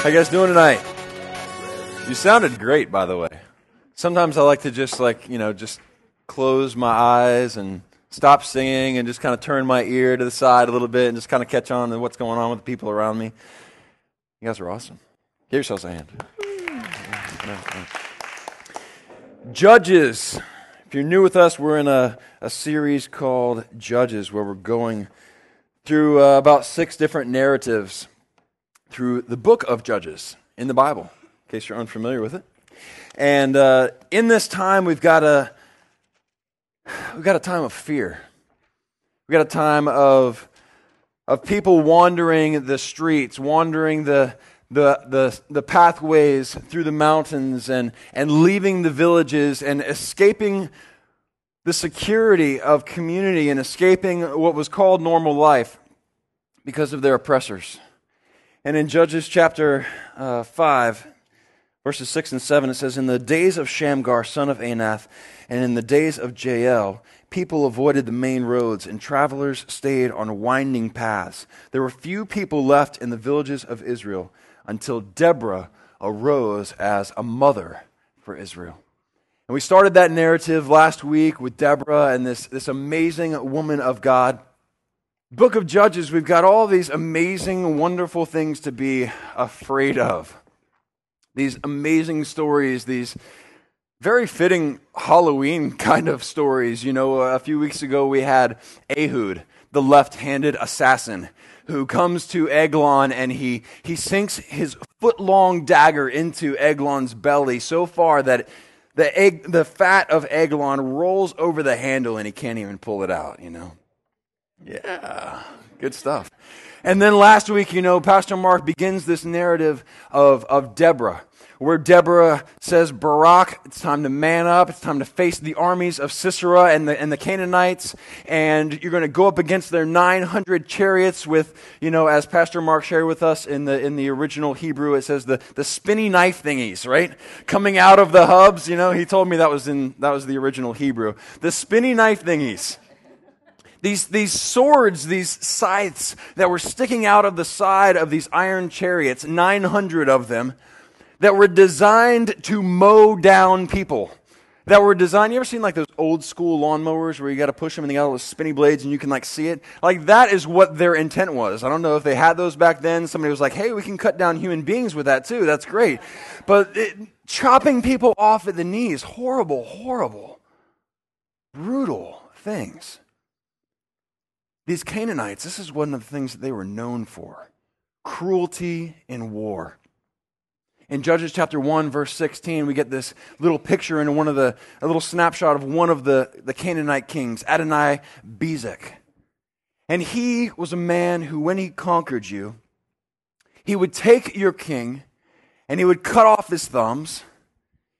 How you guys doing tonight? You sounded great, by the way. Sometimes I like to just like, you know, just close my eyes and stop singing and just kind of turn my ear to the side a little bit and just kind of catch on to what's going on with the people around me. You guys are awesome. Give yourselves a hand. Judges. If you're new with us, we're in a, a series called Judges where we're going through uh, about six different narratives through the book of Judges in the Bible, in case you're unfamiliar with it. And uh, in this time, we've got a we've got a time of fear. We've got a time of of people wandering the streets, wandering the the, the, the pathways through the mountains and, and leaving the villages and escaping the security of community and escaping what was called normal life because of their oppressors. And in Judges chapter uh, 5, verses 6 and 7, it says, In the days of Shamgar, son of Anath, and in the days of Jael, people avoided the main roads, and travelers stayed on winding paths. There were few people left in the villages of Israel until Deborah arose as a mother for Israel. And we started that narrative last week with Deborah and this, this amazing woman of God. Book of Judges, we've got all these amazing, wonderful things to be afraid of. These amazing stories, these very fitting Halloween kind of stories. You know, a few weeks ago we had Ehud, the left handed assassin who comes to Eglon and he, he sinks his foot long dagger into Eglon's belly so far that the, egg, the fat of Eglon rolls over the handle and he can't even pull it out, you know? Yeah, good stuff. And then last week, you know, Pastor Mark begins this narrative of, of Deborah where Deborah says, Barak, it's time to man up. It's time to face the armies of Sisera and the, and the Canaanites. And you're going to go up against their 900 chariots with, you know, as Pastor Mark shared with us in the, in the original Hebrew, it says the, the spinny knife thingies, right? Coming out of the hubs. You know, he told me that was in, that was the original Hebrew. The spinny knife thingies these, these swords, these scythes that were sticking out of the side of these iron chariots, 900 of them, that were designed to mow down people. That were designed, you ever seen like those old school lawnmowers where you got to push them and they got all those spinny blades and you can like see it? Like that is what their intent was. I don't know if they had those back then. Somebody was like, hey, we can cut down human beings with that too. That's great. But it, chopping people off at the knees, horrible, horrible, brutal things. These Canaanites, this is one of the things that they were known for cruelty in war in Judges chapter 1, verse 16, we get this little picture in one of the, a little snapshot of one of the, the Canaanite kings, Adonai Bezek. And he was a man who, when he conquered you, he would take your king and he would cut off his thumbs,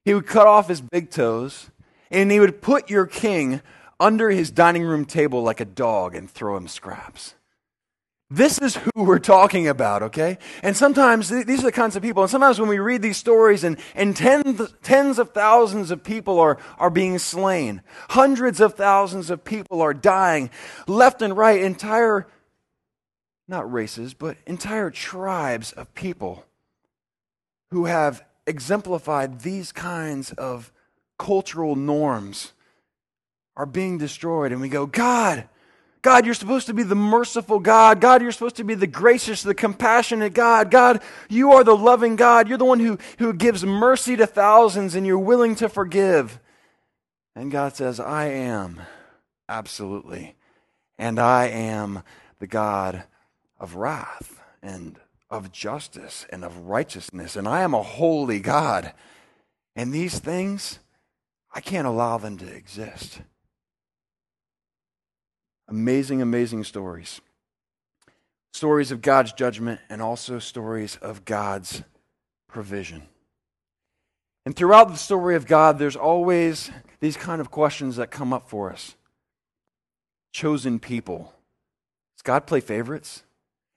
he would cut off his big toes, and he would put your king under his dining room table like a dog and throw him scraps. This is who we're talking about, okay? And sometimes these are the kinds of people, and sometimes when we read these stories and, and tens, tens of thousands of people are, are being slain, hundreds of thousands of people are dying left and right, entire, not races, but entire tribes of people who have exemplified these kinds of cultural norms are being destroyed. And we go, God, God, you're supposed to be the merciful God. God, you're supposed to be the gracious, the compassionate God. God, you are the loving God. You're the one who, who gives mercy to thousands and you're willing to forgive. And God says, I am, absolutely. And I am the God of wrath and of justice and of righteousness. And I am a holy God. And these things, I can't allow them to exist. Amazing, amazing stories. Stories of God's judgment and also stories of God's provision. And throughout the story of God, there's always these kind of questions that come up for us. Chosen people. Does God play favorites?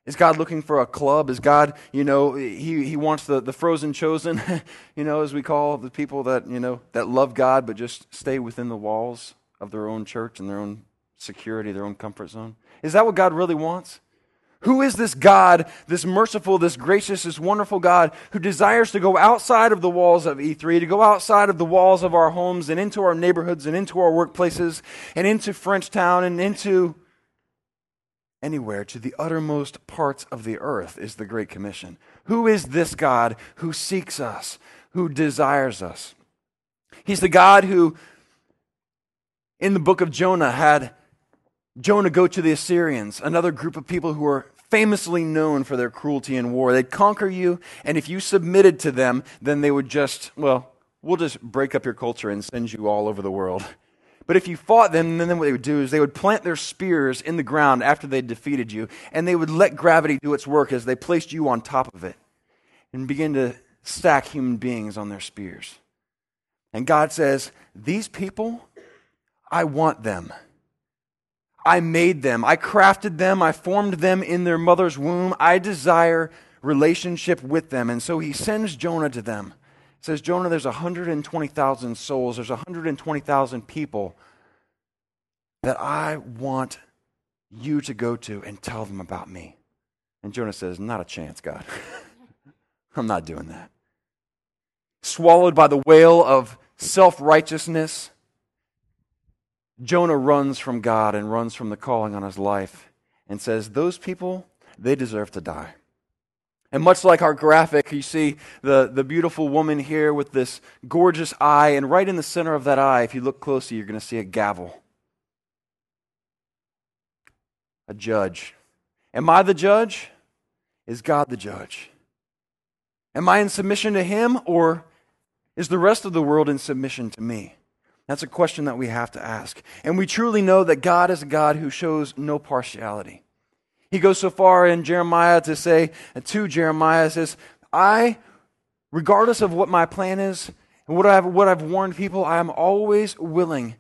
Is God looking for a club? Is God, you know, he, he wants the, the frozen chosen, you know, as we call the people that, you know, that love God but just stay within the walls of their own church and their own security, their own comfort zone? Is that what God really wants? Who is this God, this merciful, this gracious, this wonderful God who desires to go outside of the walls of E3, to go outside of the walls of our homes and into our neighborhoods and into our workplaces and into Frenchtown and into anywhere to the uttermost parts of the earth is the Great Commission. Who is this God who seeks us, who desires us? He's the God who, in the book of Jonah, had Jonah go to the Assyrians, another group of people who are famously known for their cruelty in war. They'd conquer you, and if you submitted to them, then they would just, well, we'll just break up your culture and send you all over the world. But if you fought them, then what they would do is they would plant their spears in the ground after they defeated you, and they would let gravity do its work as they placed you on top of it and begin to stack human beings on their spears. And God says, These people, I want them. I made them. I crafted them. I formed them in their mother's womb. I desire relationship with them. And so he sends Jonah to them. He says, Jonah, there's 120,000 souls, there's 120,000 people that I want you to go to and tell them about me. And Jonah says, Not a chance, God. I'm not doing that. Swallowed by the whale of self righteousness, Jonah runs from God and runs from the calling on his life and says, Those people, they deserve to die. And much like our graphic, you see the, the beautiful woman here with this gorgeous eye, and right in the center of that eye, if you look closely, you're going to see a gavel. A judge. Am I the judge? Is God the judge? Am I in submission to Him, or is the rest of the world in submission to me? That's a question that we have to ask. And we truly know that God is a God who shows no partiality. He goes so far in Jeremiah to say, to Jeremiah, says, I, regardless of what my plan is, and what I've, what I've warned people, I am always willing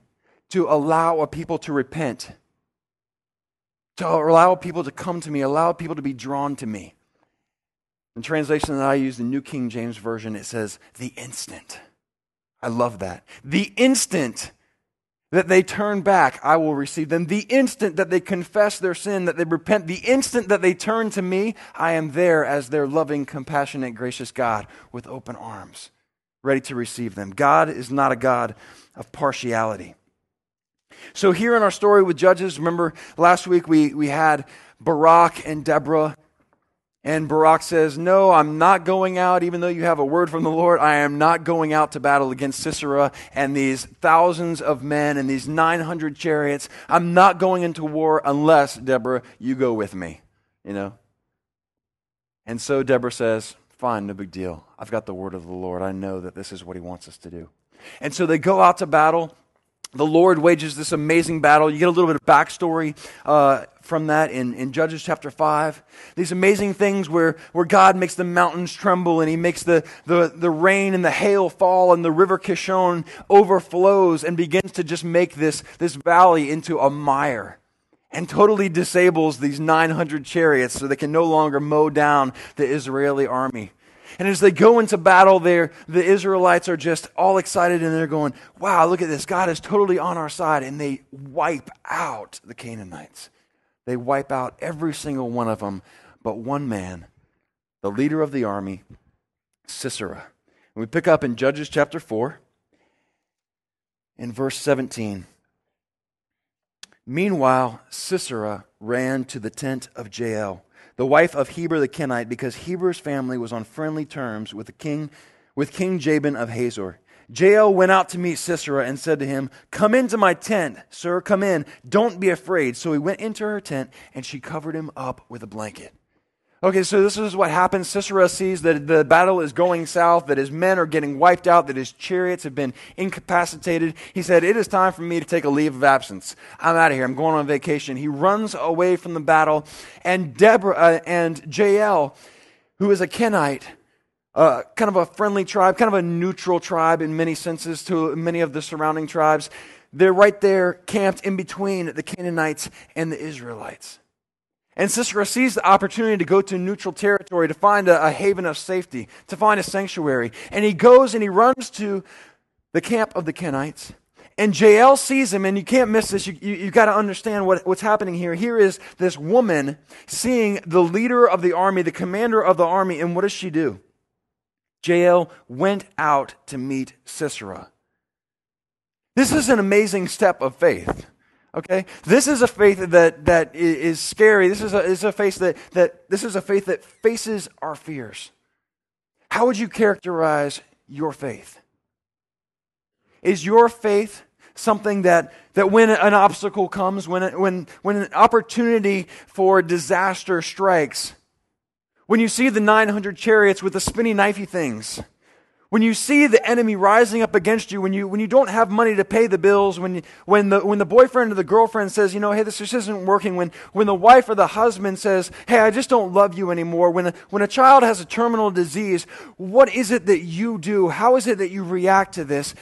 to allow a people to repent, to allow people to come to me, allow people to be drawn to me. In translation that I use, the New King James Version, it says, the instant. I love that. The instant that they turn back, I will receive them. The instant that they confess their sin, that they repent, the instant that they turn to me, I am there as their loving, compassionate, gracious God with open arms, ready to receive them. God is not a God of partiality. So, here in our story with Judges, remember last week we, we had Barak and Deborah and Barak says, No, I'm not going out, even though you have a word from the Lord. I am not going out to battle against Sisera and these thousands of men and these 900 chariots. I'm not going into war unless, Deborah, you go with me. You know? And so Deborah says, Fine, no big deal. I've got the word of the Lord. I know that this is what he wants us to do. And so they go out to battle the Lord wages this amazing battle. You get a little bit of backstory uh, from that in, in Judges chapter 5. These amazing things where, where God makes the mountains tremble and he makes the, the, the rain and the hail fall and the river Kishon overflows and begins to just make this, this valley into a mire and totally disables these 900 chariots so they can no longer mow down the Israeli army. And as they go into battle there, the Israelites are just all excited and they're going, wow, look at this. God is totally on our side. And they wipe out the Canaanites. They wipe out every single one of them but one man, the leader of the army, Sisera. And we pick up in Judges chapter 4, in verse 17. Meanwhile, Sisera ran to the tent of Jael the wife of Heber the Kenite, because Heber's family was on friendly terms with the king, with King Jabin of Hazor. Jael went out to meet Sisera and said to him, Come into my tent, sir, come in. Don't be afraid. So he went into her tent, and she covered him up with a blanket. Okay, so this is what happens. Sisera sees that the battle is going south, that his men are getting wiped out, that his chariots have been incapacitated. He said, It is time for me to take a leave of absence. I'm out of here. I'm going on vacation. He runs away from the battle, and Deborah uh, and Jael, who is a Kenite, uh, kind of a friendly tribe, kind of a neutral tribe in many senses to many of the surrounding tribes, they're right there camped in between the Canaanites and the Israelites. And Sisera sees the opportunity to go to neutral territory, to find a, a, haven of safety, to find a sanctuary. And he goes and he runs to the camp of the Kenites. And Jael sees him, and you can't miss this. You, you, you got to understand what, what's happening here. Here is this woman seeing the leader of the army, the commander of the army, and what does she do? Jael went out to meet Sisera. This is an amazing step of faith. Okay? This is a faith that, that is scary. This is a, is a faith that, that this is a faith that faces our fears. How would you characterize your faith? Is your faith something that, that when an obstacle comes, when, when, when an opportunity for disaster strikes, when you see the 900 chariots with the spinny knifey things, when you see the enemy rising up against you, when you, when you don't have money to pay the bills, when, you, when, the, when the boyfriend or the girlfriend says, you know, hey, this just isn't working, when, when the wife or the husband says, hey, I just don't love you anymore, when a, when a child has a terminal disease, what is it that you do? How is it that you react to this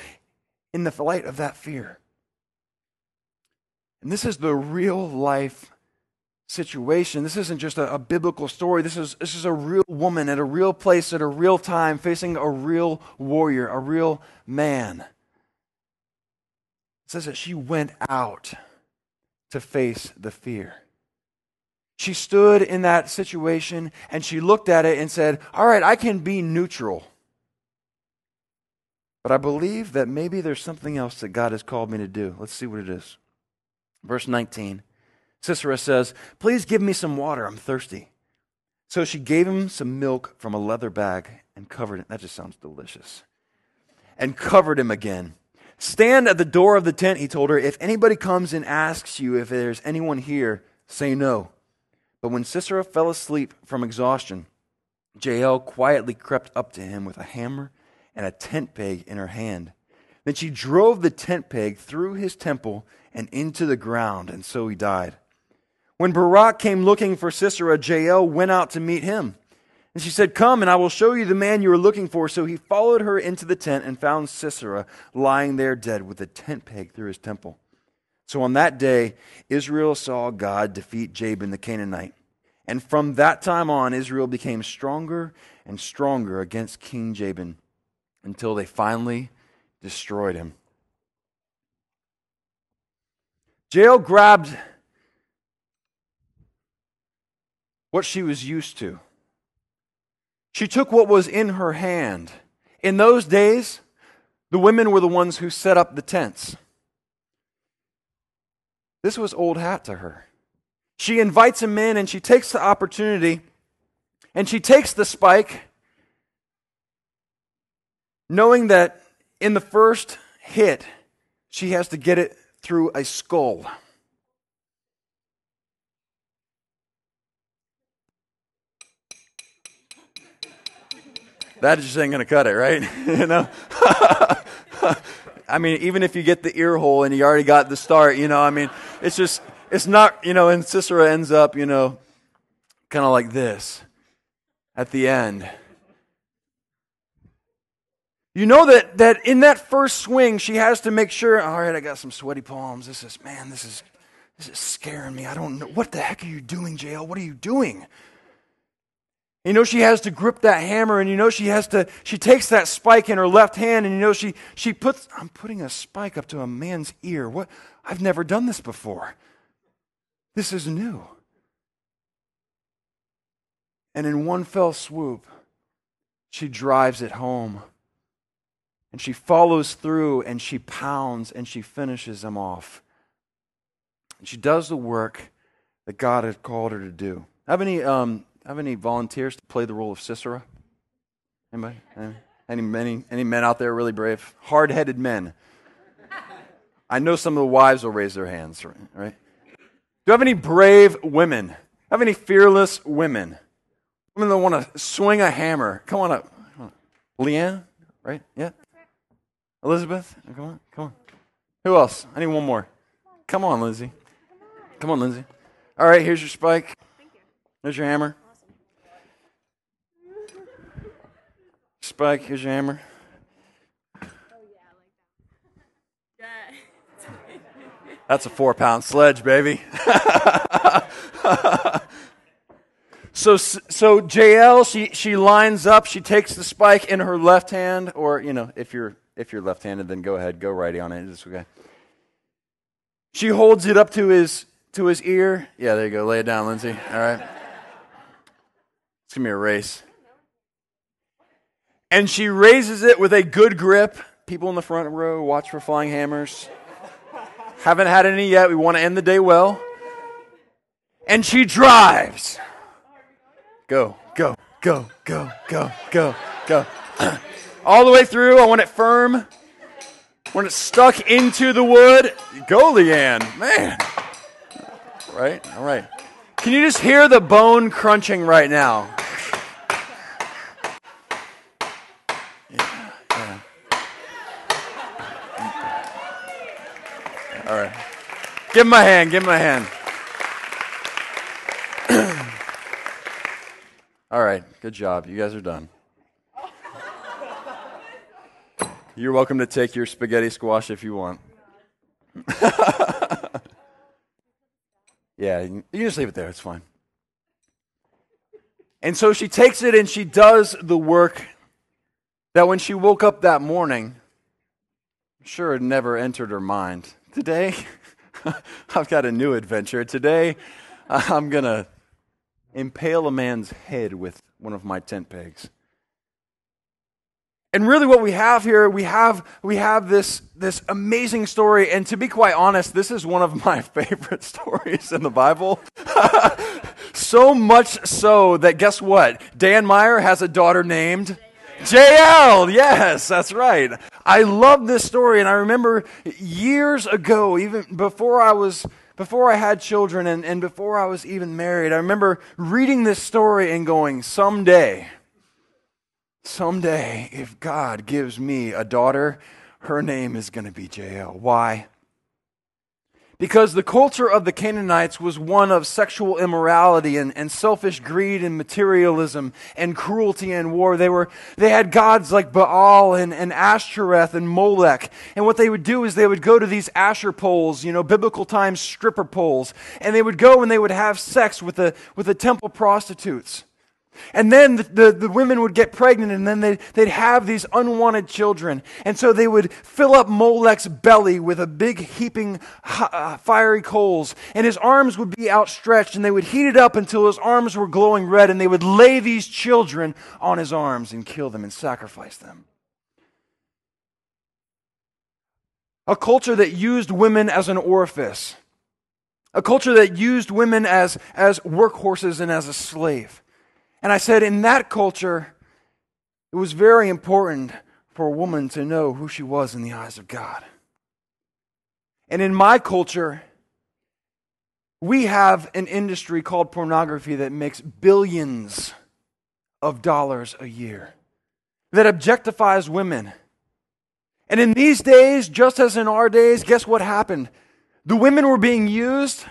in the light of that fear? And this is the real life situation. This isn't just a, a, biblical story. This is, this is a real woman at a real place at a real time facing a real warrior, a real man. It says that she went out to face the fear. She stood in that situation and she looked at it and said, All right, I can be neutral. But I believe that maybe there's something else that God has called me to do. Let's see what it is. Verse 19. Sisera says, Please give me some water. I'm thirsty. So she gave him some milk from a leather bag and covered it. That just sounds delicious. And covered him again. Stand at the door of the tent, he told her. If anybody comes and asks you if there's anyone here, say no. But when Sisera fell asleep from exhaustion, Jael quietly crept up to him with a hammer and a tent peg in her hand. Then she drove the tent peg through his temple and into the ground, and so he died. When Barak came looking for Sisera, Jael went out to meet him. And she said, Come, and I will show you the man you are looking for. So he followed her into the tent and found Sisera lying there dead with a tent peg through his temple. So on that day, Israel saw God defeat Jabin the Canaanite. And from that time on, Israel became stronger and stronger against King Jabin until they finally destroyed him. Jael grabbed what she was used to. She took what was in her hand. In those days, the women were the ones who set up the tents. This was old hat to her. She invites him in and she takes the opportunity and she takes the spike, knowing that in the first hit, she has to get it through a skull. That just ain't to cut it, right? you know? I mean, even if you get the ear hole and you already got the start, you know, I mean, it's just, it's not, you know, and Sisera ends up, you know, kind of like this at the end. You know that, that in that first swing, she has to make sure, all right, I got some sweaty palms. This is, man, this is, this is scaring me. I don't know. What the heck are you doing, Jael? What are you doing? You know she has to grip that hammer, and you know she has to, she takes that spike in her left hand, and you know she, she puts, I'm putting a spike up to a man's ear. What? I've never done this before. This is new. And in one fell swoop, she drives it home. And she follows through and she pounds and she finishes them off. And she does the work that God had called her to do. Have any um, have any volunteers to play the role of Sisera? Anybody? Any, any, any, men out there really brave? Hard headed men. I know some of the wives will raise their hands, right? Do you have any brave women? Have any fearless women? Women that want to swing a hammer. Come on up. Leanne, right? Yeah. Elizabeth, come on, come on. Who else? I need one more. Come on, Lindsay. Come on, Lindsay. All right, here's your spike. There's your hammer. Spike, here's your hammer. That's a four pound sledge, baby. so, so Jael, she, she lines up, she takes the spike in her left hand, or, you know, if you're if you're left handed, then go ahead, go righty on it. It's okay. She holds it up to his to his ear. Yeah, there you go. Lay it down, Lindsay. All right. It's gonna be a race. And she raises it with a good grip. People in the front row watch for flying hammers. Haven't had any yet. We want to end the day well. And she drives. Go, go, go, go, go, go, go. All the way through. I want it firm. When it's stuck into the wood, go, Leanne. Man. Right? All right. Can you just hear the bone crunching right now? Yeah, yeah. All right. Give him a hand. Give him a hand. All right. Good job. You guys are done. You're welcome to take your spaghetti squash if you want. yeah, you just leave it there. It's fine. And so she takes it and she does the work that when she woke up that morning, sure it never entered her mind. Today, I've got a new adventure. Today, I'm going to impale a man's head with one of my tent pegs. And really what we have here, we have, we have this, this amazing story. And to be quite honest, this is one of my favorite stories in the Bible. so much so that guess what? Dan Meyer has a daughter named Jael. Yes, that's right. I love this story. And I remember years ago, even before I was before I had children and, and before I was even married, I remember reading this story and going, someday, someday, if God gives me a daughter, her name is going to be Jael. Why? Because the culture of the Canaanites was one of sexual immorality and, and selfish greed and materialism and cruelty and war. They, were, they had gods like Baal and, and Ashtoreth and Molech. And what they would do is they would go to these Asher poles, you know, biblical times stripper poles, and they would go and they would have sex with the, with the temple prostitutes. And then the, the, the, women would get pregnant and then they'd, they'd have these unwanted children. And so they would fill up Molech's belly with a big heaping uh, fiery coals. And his arms would be outstretched and they would heat it up until his arms were glowing red. And they would lay these children on his arms and kill them and sacrifice them. A culture that used women as an orifice. A culture that used women as, as workhorses and as a slave. And I said, in that culture, it was very important for a woman to know who she was in the eyes of God. And in my culture, we have an industry called pornography that makes billions of dollars a year, that objectifies women. And in these days, just as in our days, guess what happened? The women were being used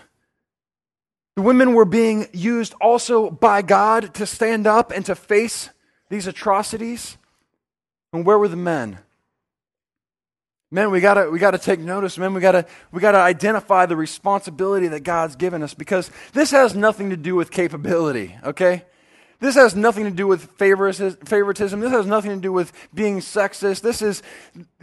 the women were being used also by God to stand up and to face these atrocities. And where were the men? Men, we gotta we gotta take notice, men. We gotta we gotta identify the responsibility that God's given us because this has nothing to do with capability, okay? This has nothing to do with favoritism. This has nothing to do with being sexist. This is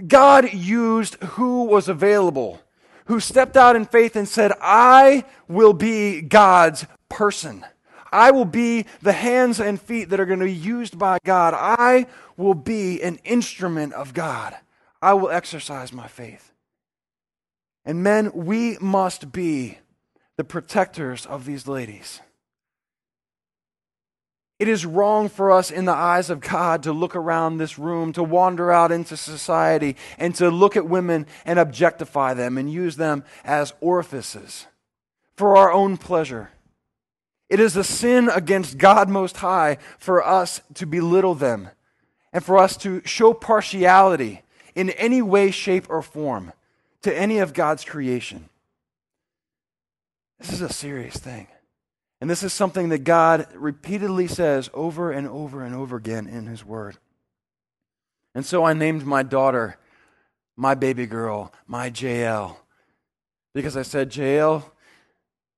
God used who was available who stepped out in faith and said, I will be God's person. I will be the hands and feet that are going to be used by God. I will be an instrument of God. I will exercise my faith. And men, we must be the protectors of these ladies. It is wrong for us in the eyes of God to look around this room, to wander out into society, and to look at women and objectify them and use them as orifices for our own pleasure. It is a sin against God Most High for us to belittle them and for us to show partiality in any way, shape, or form to any of God's creation. This is a serious thing. And this is something that God repeatedly says over and over and over again in His Word. And so I named my daughter, my baby girl, my Jael. Because I said, Jael,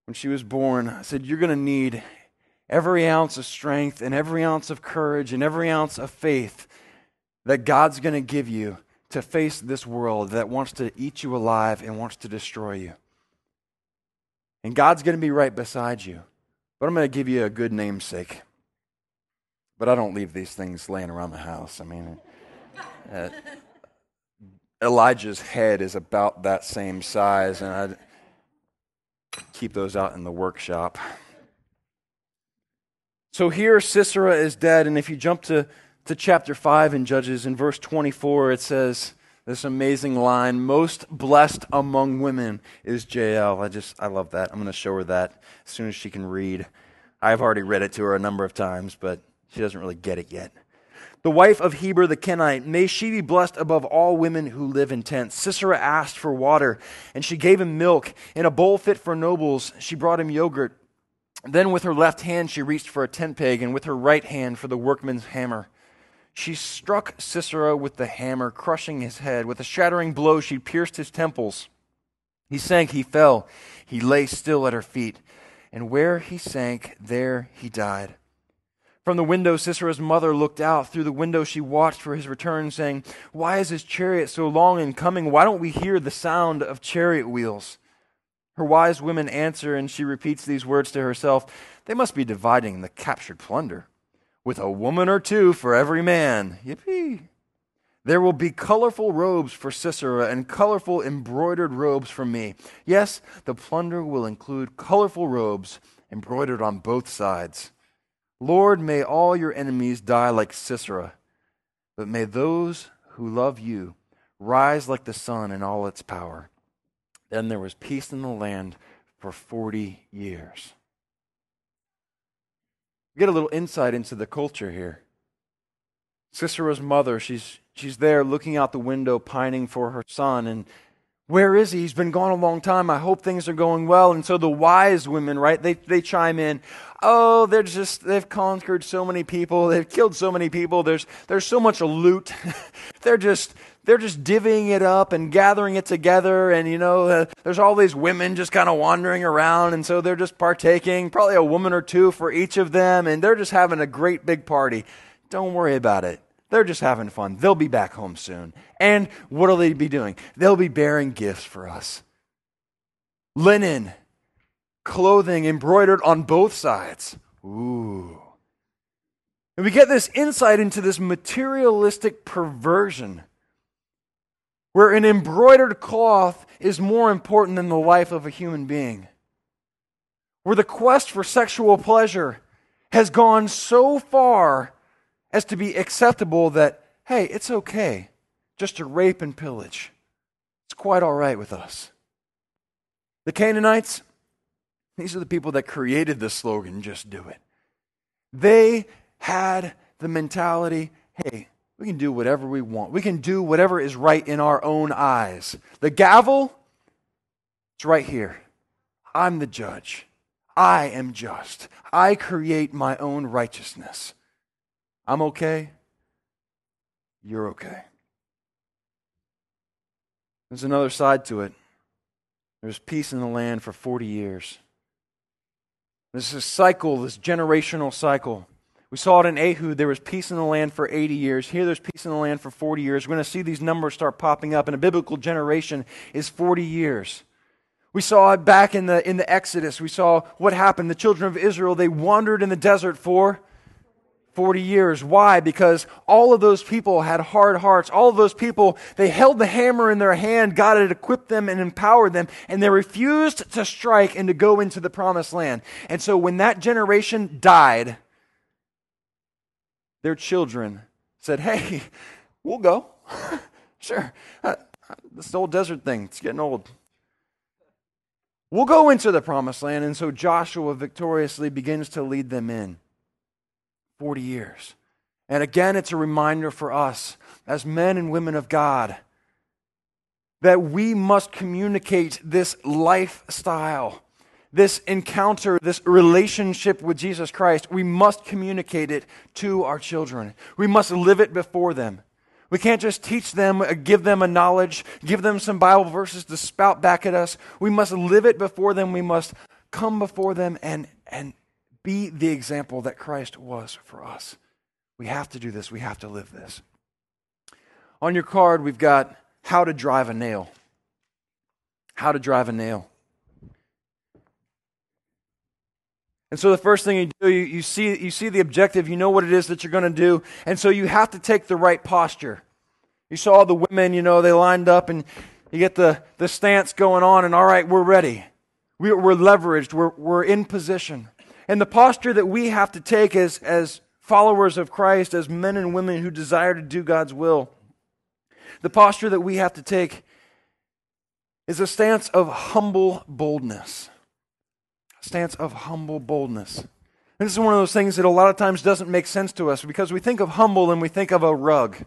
when she was born, I said, You're going to need every ounce of strength and every ounce of courage and every ounce of faith that God's going to give you to face this world that wants to eat you alive and wants to destroy you. And God's going to be right beside you. But I'm going to give you a good namesake. But I don't leave these things laying around the house. I mean, uh, Elijah's head is about that same size, and I keep those out in the workshop. So here Sisera is dead, and if you jump to, to chapter 5 in Judges, in verse 24, it says this amazing line Most blessed among women is Jael. I just, I love that. I'm going to show her that as soon as she can read. I've already read it to her a number of times, but she doesn't really get it yet. The wife of Heber the Kenite, may she be blessed above all women who live in tents. Sisera asked for water, and she gave him milk. In a bowl fit for nobles, she brought him yogurt. Then with her left hand she reached for a tent peg, and with her right hand for the workman's hammer. She struck Sisera with the hammer, crushing his head. With a shattering blow, she pierced his temples. He sank, he fell. He lay still at her feet. And where he sank, there he died. From the window, Sisera's mother looked out. Through the window, she watched for his return, saying, Why is his chariot so long in coming? Why don't we hear the sound of chariot wheels? Her wise women answer, and she repeats these words to herself They must be dividing the captured plunder, with a woman or two for every man. Yippee! There will be colorful robes for Sisera and colorful embroidered robes for me. Yes, the plunder will include colorful robes embroidered on both sides. Lord, may all your enemies die like Sisera, but may those who love you rise like the sun in all its power. Then there was peace in the land for 40 years. Get a little insight into the culture here. Sisera's mother, she's, she's there looking out the window, pining for her son. And where is he? He's been gone a long time. I hope things are going well. And so the wise women, right, they, they chime in. Oh, they're just, they've conquered so many people. They've killed so many people. There's, there's so much loot. they're just, they're just divvying it up and gathering it together. And, you know, uh, there's all these women just kind of wandering around. And so they're just partaking, probably a woman or two for each of them. And they're just having a great big party. Don't worry about it. They're just having fun. They'll be back home soon. And what will they be doing? They'll be bearing gifts for us linen, clothing embroidered on both sides. Ooh. And we get this insight into this materialistic perversion where an embroidered cloth is more important than the life of a human being, where the quest for sexual pleasure has gone so far as to be acceptable that, hey, it's okay just to rape and pillage. It's quite all right with us. The Canaanites, these are the people that created the slogan, just do it. They had the mentality hey, we can do whatever we want. We can do whatever is right in our own eyes. The gavel, it's right here. I'm the judge. I am just. I create my own righteousness. I'm okay. You're okay. There's another side to it. There's peace in the land for 40 years. This is a cycle, this generational cycle. We saw it in Ehud. There was peace in the land for 80 years. Here, there's peace in the land for 40 years. We're going to see these numbers start popping up. And a biblical generation is 40 years. We saw it back in the, in the Exodus. We saw what happened. The children of Israel, they wandered in the desert for 40 years. Why? Because all of those people had hard hearts. All of those people, they held the hammer in their hand. God had equipped them and empowered them, and they refused to strike and to go into the promised land. And so when that generation died, their children said, Hey, we'll go. sure. Uh, this old desert thing, it's getting old. We'll go into the promised land. And so Joshua victoriously begins to lead them in 40 years. And again, it's a reminder for us as men and women of God that we must communicate this lifestyle this encounter, this relationship with Jesus Christ, we must communicate it to our children. We must live it before them. We can't just teach them, uh, give them a knowledge, give them some Bible verses to spout back at us. We must live it before them. We must come before them and, and be the example that Christ was for us. We have to do this. We have to live this. On your card, we've got how to drive a nail. How to drive a nail. And so the first thing you do, you, you, see, you see the objective, you know what it is that you're going to do, and so you have to take the right posture. You saw the women, you know, they lined up and you get the, the stance going on, and all right, we're ready. We, we're leveraged, we're, we're in position. And the posture that we have to take as, as followers of Christ, as men and women who desire to do God's will, the posture that we have to take is a stance of humble boldness. Stance of humble boldness. This is one of those things that a lot of times doesn't make sense to us because we think of humble and we think of a rug.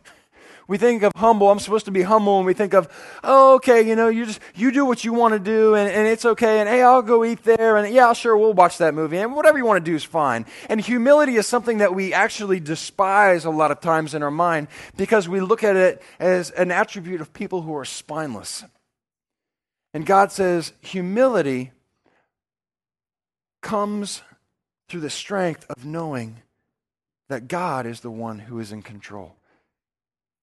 We think of humble, I'm supposed to be humble, and we think of, oh, okay, you know, you just, you do what you want to do, and, and it's okay, and hey, I'll go eat there, and yeah, sure, we'll watch that movie, and whatever you want to do is fine. And humility is something that we actually despise a lot of times in our mind because we look at it as an attribute of people who are spineless. And God says, humility comes through the strength of knowing that God is the one who is in control.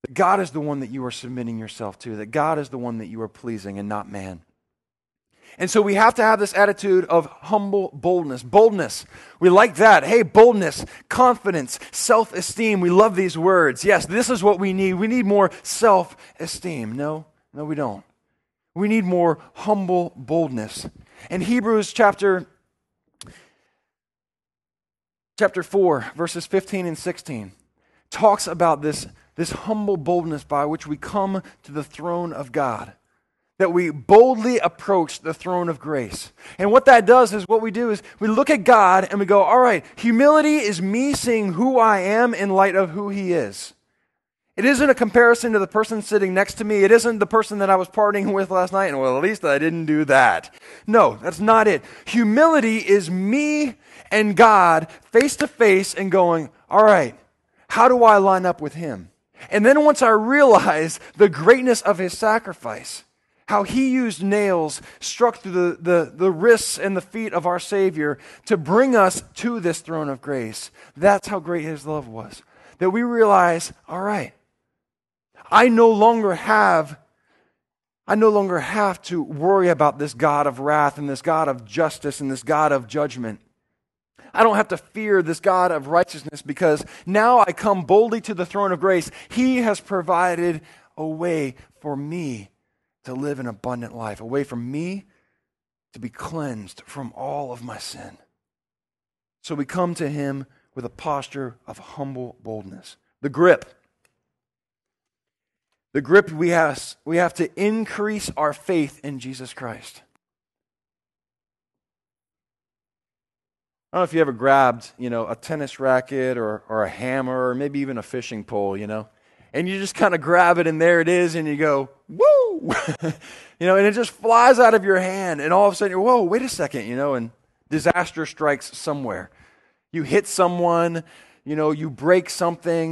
That God is the one that you are submitting yourself to, that God is the one that you are pleasing and not man. And so we have to have this attitude of humble boldness. Boldness. We like that. Hey, boldness, confidence, self esteem. We love these words. Yes, this is what we need. We need more self esteem. No, no, we don't. We need more humble boldness. In Hebrews chapter chapter 4, verses 15 and 16, talks about this this humble boldness by which we come to the throne of God. That we boldly approach the throne of grace. And what that does is what we do is we look at God and we go, all right, humility is me seeing who I am in light of who He is. It isn't a comparison to the person sitting next to me. It isn't the person that I was partying with last night, and well, at least I didn't do that. No, that's not it. Humility is me and God face to face and going, all right, how do I line up with Him? And then once I realize the greatness of his sacrifice, how he used nails struck through the, the, the wrists and the feet of our Savior to bring us to this throne of grace, that's how great his love was. That we realize, all right, I no longer have I no longer have to worry about this God of wrath and this God of justice and this God of judgment. I don't have to fear this God of righteousness because now I come boldly to the throne of grace. He has provided a way for me to live an abundant life, a way for me to be cleansed from all of my sin. So we come to Him with a posture of humble boldness. The grip. The grip we have, we have to increase our faith in Jesus Christ. I don't know if you ever grabbed, you know, a tennis racket or, or a hammer or maybe even a fishing pole, you know, and you just kind of grab it and there it is and you go, woo! you know, and it just flies out of your hand and all of a sudden you're, whoa, wait a second, you know, and disaster strikes somewhere. You hit someone, you know, you break something.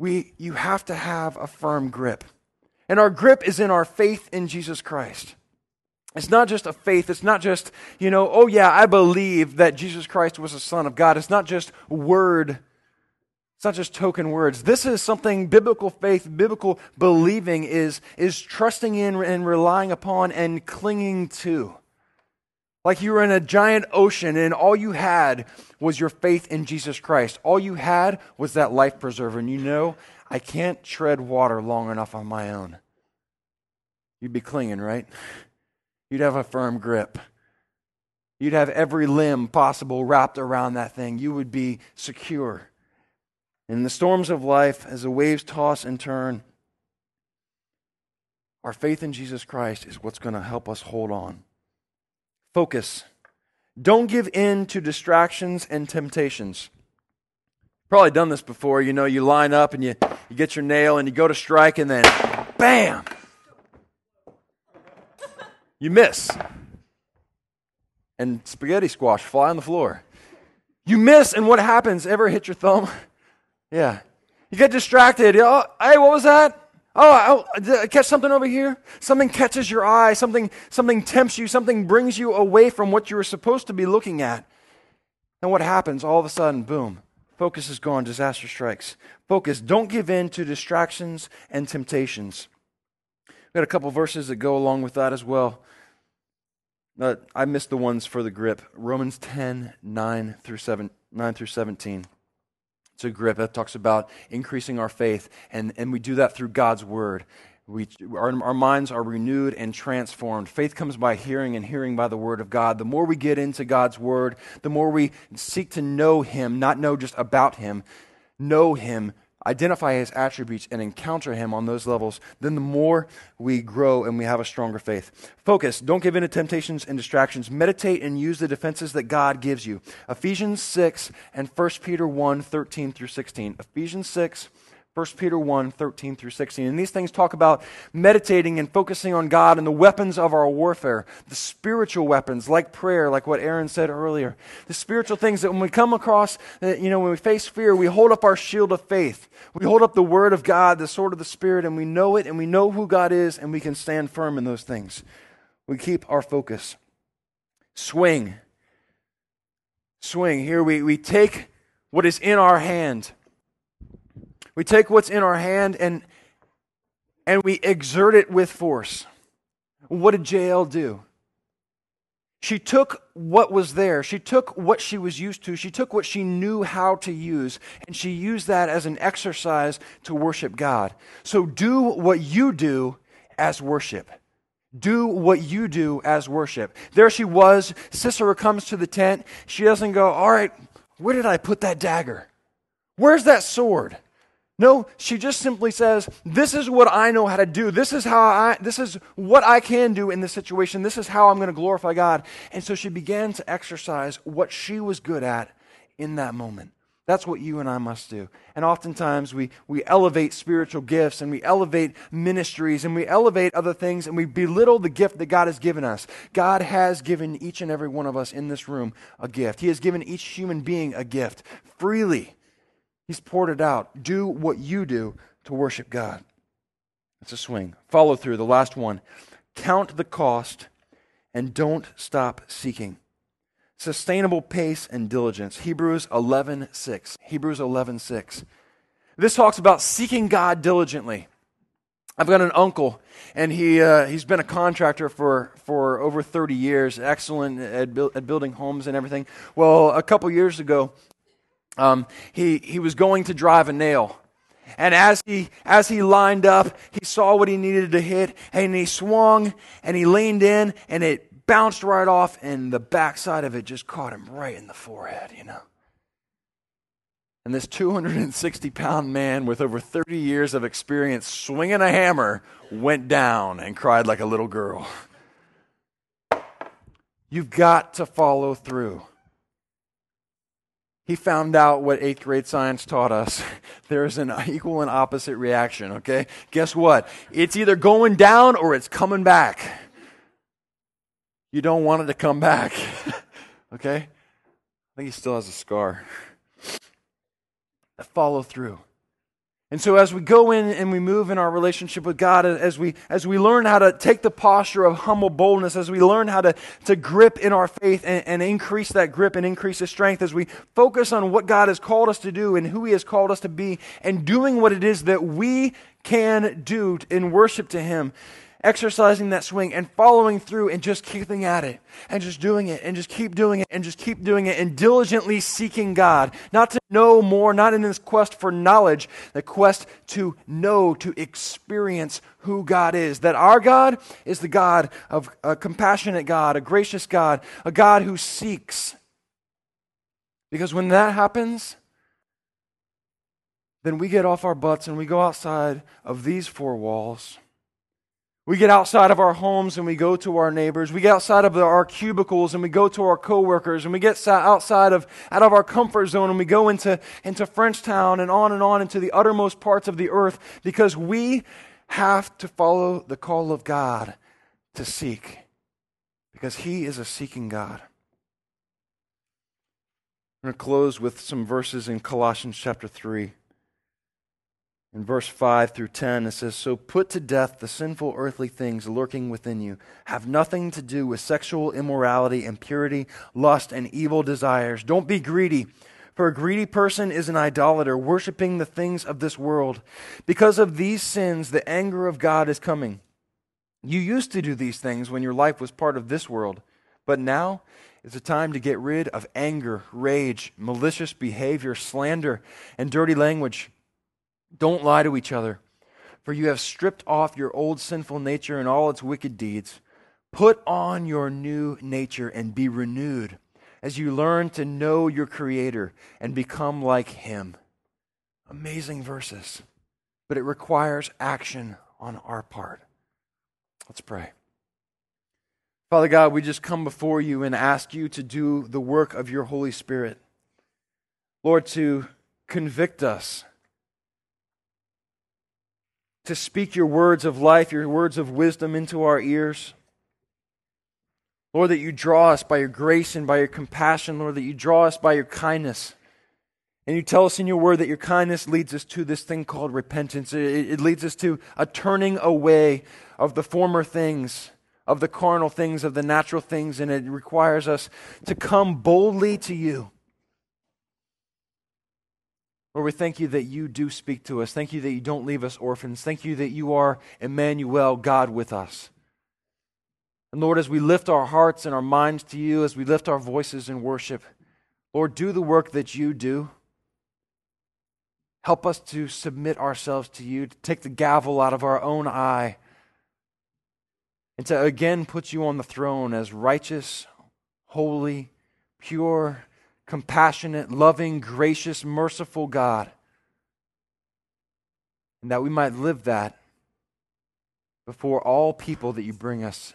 We, you have to have a firm grip. And our grip is in our faith in Jesus Christ. It's not just a faith. It's not just, you know, oh yeah, I believe that Jesus Christ was the Son of God. It's not just word. It's not just token words. This is something biblical faith, biblical believing is, is trusting in and relying upon and clinging to. Like you were in a giant ocean and all you had was your faith in Jesus Christ. All you had was that life preserver. And you know, I can't tread water long enough on my own. You'd be clinging, right? You'd have a firm grip. You'd have every limb possible wrapped around that thing. You would be secure. In the storms of life, as the waves toss and turn, our faith in Jesus Christ is what's going to help us hold on. Focus. Don't give in to distractions and temptations. Probably done this before. You know, you line up and you, you get your nail and you go to strike, and then bam! You miss. And spaghetti squash fly on the floor. You miss, and what happens? Ever hit your thumb? yeah. You get distracted. Oh, hey, what was that? Oh, I, oh, uh, I catch something over here. Something catches your eye. Something, something tempts you. Something brings you away from what you were supposed to be looking at. And what happens? All of a sudden, boom, Focus is gone. Disaster strikes. Focus. Don't give in to distractions and temptations. We've got a couple verses that go along with that as well. I missed the ones for the grip. Romans 10, 9 through, 7, 9 through 17. It's a grip that talks about increasing our faith, and, and we do that through God's word. We, our, our minds are renewed and transformed. Faith comes by hearing, and hearing by the Word of God. The more we get into God's Word, the more we seek to know Him, not know just about Him, know Him, identify His attributes, and encounter Him on those levels, then the more we grow and we have a stronger faith. Focus. Don't give in to temptations and distractions. Meditate and use the defenses that God gives you. Ephesians 6 and 1 Peter 1 13 through 16. Ephesians 6 1 Peter 1 13 through 16. And these things talk about meditating and focusing on God and the weapons of our warfare, the spiritual weapons like prayer, like what Aaron said earlier. The spiritual things that when we come across, uh, you know, when we face fear, we hold up our shield of faith. We hold up the word of God, the sword of the Spirit, and we know it and we know who God is and we can stand firm in those things. We keep our focus. Swing. Swing. Here we, we take what is in our hand we take what's in our hand and, and we exert it with force. What did Jael do? She took what was there. She took what she was used to. She took what she knew how to use, and she used that as an exercise to worship God. So do what you do as worship. Do what you do as worship. There she was. Sisera comes to the tent. She doesn't go, All right, where did I put that dagger? Where's that sword? No, she just simply says, This is what I know how to do. This is how I this is what I can do in this situation. This is how I'm going to glorify God. And so she began to exercise what she was good at in that moment. That's what you and I must do. And oftentimes we, we elevate spiritual gifts and we elevate ministries and we elevate other things and we belittle the gift that God has given us. God has given each and every one of us in this room a gift. He has given each human being a gift freely. He's poured it out. Do what you do to worship God. It's a swing. Follow through. The last one. Count the cost and don't stop seeking. Sustainable pace and diligence. Hebrews 11:6. Hebrews 11:6. This talks about seeking God diligently. I've got an uncle, and he, uh, he's been a contractor for, for over 30 years, excellent at, bu- at building homes and everything. Well, a couple years ago, um, he, he was going to drive a nail. And as he, as he lined up, he saw what he needed to hit, and he swung, and he leaned in, and it bounced right off, and the backside of it just caught him right in the forehead, you know. And this 260 pound man with over 30 years of experience swinging a hammer went down and cried like a little girl. You've got to follow through he found out what eighth grade science taught us. There's an equal and opposite reaction, okay? Guess what? It's either going down or it's coming back. You don't want it to come back, okay? I think he still has a scar. Follow through. And so as we go in and we move in our relationship with God, as we, as we learn how to take the posture of humble boldness, as we learn how to, to grip in our faith and, and increase that grip and increase the strength, as we focus on what God has called us to do and who He has called us to be, and doing what it is that we can do in worship to Him, exercising that swing and following through and just keeping at it and just doing it and just keep doing it and just keep doing it and diligently seeking God. Not to know more, not in this quest for knowledge, the quest to know, to experience who God is. That our God is the God of a compassionate God, a gracious God, a God who seeks. Because when that happens, then we get off our butts and we go outside of these four walls we get outside of our homes and we go to our neighbors. We get outside of our cubicles and we go to our coworkers. And we get outside of, out of our comfort zone and we go into, into Frenchtown and on and on into the uttermost parts of the earth because we have to follow the call of God to seek because He is a seeking God. I'm going to close with some verses in Colossians chapter 3. In verse 5 through 10, it says, So put to death the sinful earthly things lurking within you. Have nothing to do with sexual immorality, impurity, lust, and evil desires. Don't be greedy For a greedy person is an idolater, worshiping the things of this world. Because of these sins, the anger of God is coming. You used to do these things when your life was part of this world, but now is a time to get rid of anger, rage, malicious behavior, slander, and dirty language. Don't lie to each other, for you have stripped off your old sinful nature and all its wicked deeds. Put on your new nature and be renewed as you learn to know your Creator and become like Him. Amazing verses, but it requires action on our part. Let's pray. Father God, we just come before you and ask you to do the work of your Holy Spirit. Lord, to convict us, to speak your words of life, your words of wisdom into our ears. Lord, that you draw us by your grace and by your compassion. Lord, that you draw us by your kindness. And you tell us in your word that your kindness leads us to this thing called repentance. It, it leads us to a turning away of the former things of the carnal things, of the natural things, and it requires us to come boldly to you. Lord, we thank you that you do speak to us. Thank you that you don't leave us orphans. Thank you that you are Emmanuel, God with us. And Lord, as we lift our hearts and our minds to you, as we lift our voices in worship, Lord, do the work that you do. Help us to submit ourselves to you, to take the gavel out of our own eye and to again put you on the throne as righteous, holy, pure, compassionate, loving, gracious, merciful God. And that we might live that before all people that you bring us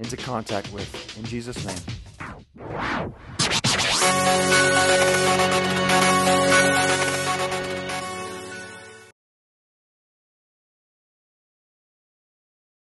into contact with. In Jesus' name.